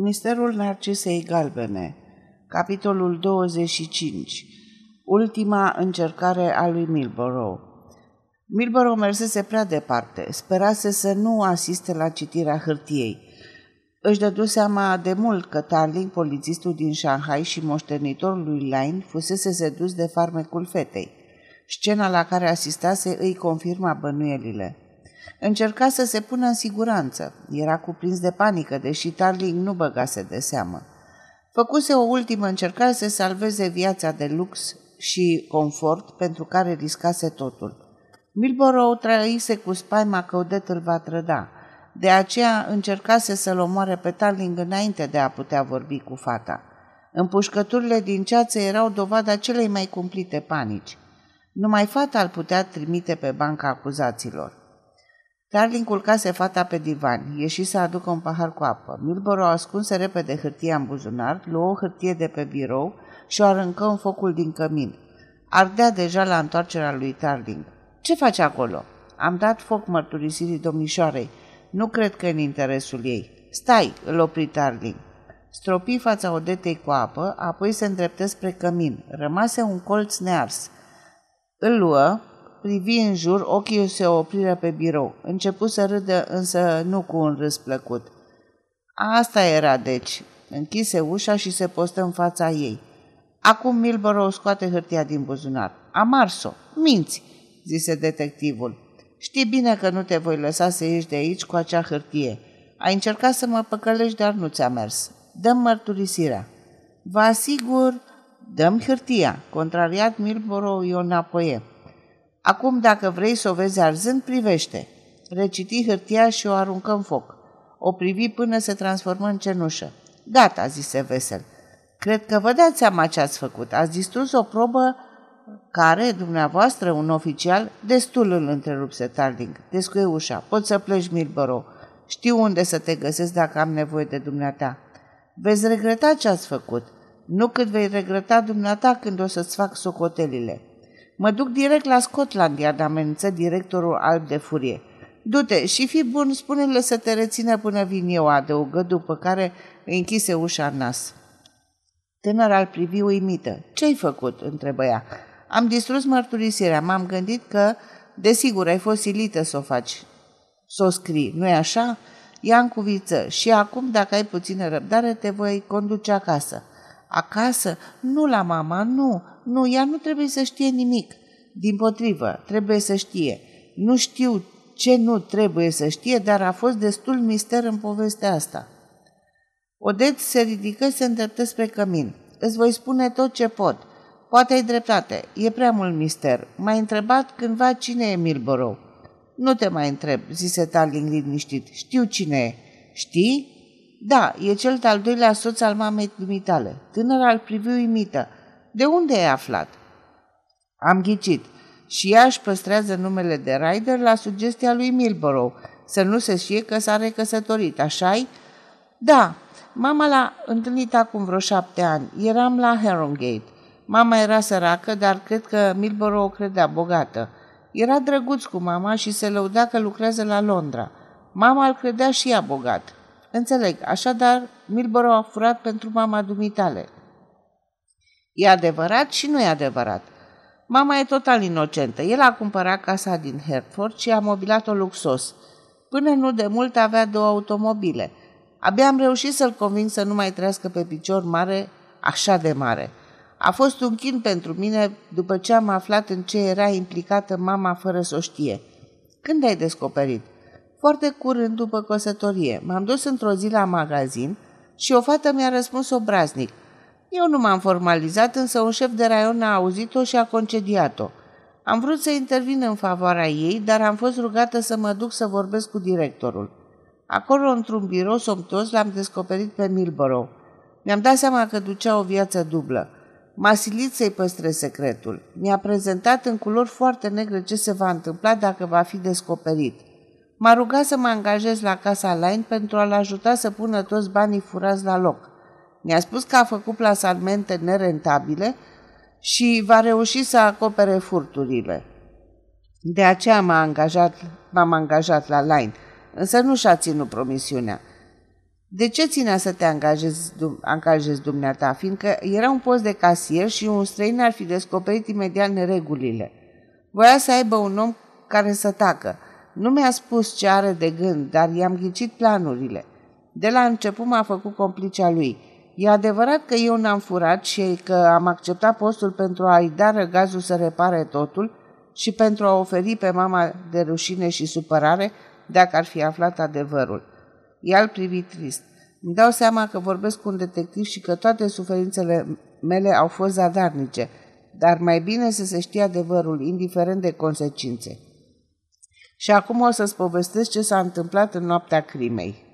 Misterul Narcisei Galbene Capitolul 25 Ultima încercare a lui Milborough Milborough mersese prea departe, sperase să nu asiste la citirea hârtiei. Își dădu seama de mult că Tarling, polițistul din Shanghai și moștenitorul lui Line, fusese sedus de farmecul fetei. Scena la care asistase îi confirma bănuielile. Încerca să se pună în siguranță. Era cuprins de panică, deși Tarling nu băgase de seamă. Făcuse o ultimă încercare să salveze viața de lux și confort pentru care riscase totul. Milborough trăise cu spaima că Odet îl va trăda. De aceea încercase să-l omoare pe Tarling înainte de a putea vorbi cu fata. Împușcăturile din ceață erau dovada celei mai cumplite panici. Numai fata îl putea trimite pe banca acuzaților. Darling culcase fata pe divan, ieși să aducă un pahar cu apă. Milborough ascunse repede hârtia în buzunar, luă o hârtie de pe birou și o aruncă în focul din cămin. Ardea deja la întoarcerea lui Tarling. Ce faci acolo?" Am dat foc mărturisirii domnișoarei. Nu cred că în interesul ei. Stai!" îl opri Tarling. Stropi fața odetei cu apă, apoi se îndreptă spre cămin. Rămase un colț nears. Îl luă, privi în jur, ochii se opriră pe birou. Începu să râdă, însă nu cu un râs plăcut. Asta era, deci. Închise ușa și se postă în fața ei. Acum Milborough scoate hârtia din buzunar. Am ars-o. Minți, zise detectivul. Știi bine că nu te voi lăsa să ieși de aici cu acea hârtie. Ai încercat să mă păcălești, dar nu ți-a mers. Dăm mărturisirea. Vă asigur, dăm hârtia. Contrariat Milborough i-o înapoie. Acum, dacă vrei să o vezi arzând, privește. Reciti hârtia și o aruncă în foc. O privi până se transformă în cenușă. Gata, zise vesel. Cred că vă dați seama ce ați făcut. Ați distrus o probă care, dumneavoastră, un oficial, destul îl întrerupse Tarding. Descuie ușa. Poți să pleci, Milborough. Știu unde să te găsesc dacă am nevoie de dumneata. Veți regreta ce ați făcut. Nu cât vei regreta dumneata când o să-ți fac socotelile. Mă duc direct la Scotland, iar amenință directorul alb de furie. Du-te și fi bun, spune-le să te rețină până vin eu, adăugă, după care închise ușa în nas. Tânăr al privi uimită. Ce-ai făcut?" întrebă ea. Am distrus mărturisirea. M-am gândit că, desigur, ai fost silită să o faci, să o scrii. Nu-i așa? Ia în cuviță și acum, dacă ai puțină răbdare, te voi conduce acasă. Acasă? Nu la mama, nu. Nu, ea nu trebuie să știe nimic. Din potrivă, trebuie să știe. Nu știu ce nu trebuie să știe, dar a fost destul mister în povestea asta. Odet se ridică se îndreptă spre cămin. Îți voi spune tot ce pot. Poate ai dreptate. E prea mult mister. M-ai întrebat cândva cine e Milborough. Nu te mai întreb, zise Tarling liniștit. Știu cine e. Știi? Da, e cel de-al doilea soț al mamei dumitale. Tânăr al privi uimită. De unde ai aflat? Am ghicit. Și ea își păstrează numele de Ryder la sugestia lui Milborough, să nu se știe că s-a recăsătorit, așa-i? Da, mama l-a întâlnit acum vreo șapte ani. Eram la Harrogate. Mama era săracă, dar cred că Milborough o credea bogată. Era drăguț cu mama și se lăuda că lucrează la Londra. Mama îl credea și ea bogat. Înțeleg, așadar, Milborough a furat pentru mama dumitale. E adevărat și nu e adevărat. Mama e total inocentă. El a cumpărat casa din Hertford și a mobilat-o luxos. Până nu de mult avea două automobile. Abia am reușit să-l conving să nu mai trăiască pe picior mare, așa de mare. A fost un chin pentru mine după ce am aflat în ce era implicată mama fără să o știe. Când ai descoperit? Foarte curând după căsătorie. M-am dus într-o zi la magazin și o fată mi-a răspuns obraznic. Eu nu m-am formalizat, însă un șef de raion a auzit-o și a concediat-o. Am vrut să intervin în favoarea ei, dar am fost rugată să mă duc să vorbesc cu directorul. Acolo, într-un birou somtos, l-am descoperit pe Milborough. Mi-am dat seama că ducea o viață dublă. M-a silit să-i păstrez secretul. Mi-a prezentat în culori foarte negre ce se va întâmpla dacă va fi descoperit. M-a rugat să mă angajez la casa Line pentru a-l ajuta să pună toți banii furați la loc. Mi-a spus că a făcut plasamente nerentabile și va reuși să acopere furturile. De aceea m-a angajat, m-am angajat la Line, însă nu și-a ținut promisiunea. De ce ținea să te angajezi, angajezi dumneata? Fiindcă era un post de casier și un străin ar fi descoperit imediat neregulile. Voia să aibă un om care să tacă. Nu mi-a spus ce are de gând, dar i-am ghicit planurile. De la început m-a făcut complicea lui. E adevărat că eu n-am furat și că am acceptat postul pentru a-i da răgazul să repare totul și pentru a oferi pe mama de rușine și supărare dacă ar fi aflat adevărul. El privi trist. Îmi dau seama că vorbesc cu un detectiv și că toate suferințele mele au fost zadarnice, dar mai bine să se știe adevărul, indiferent de consecințe. Și acum o să-ți povestesc ce s-a întâmplat în noaptea crimei.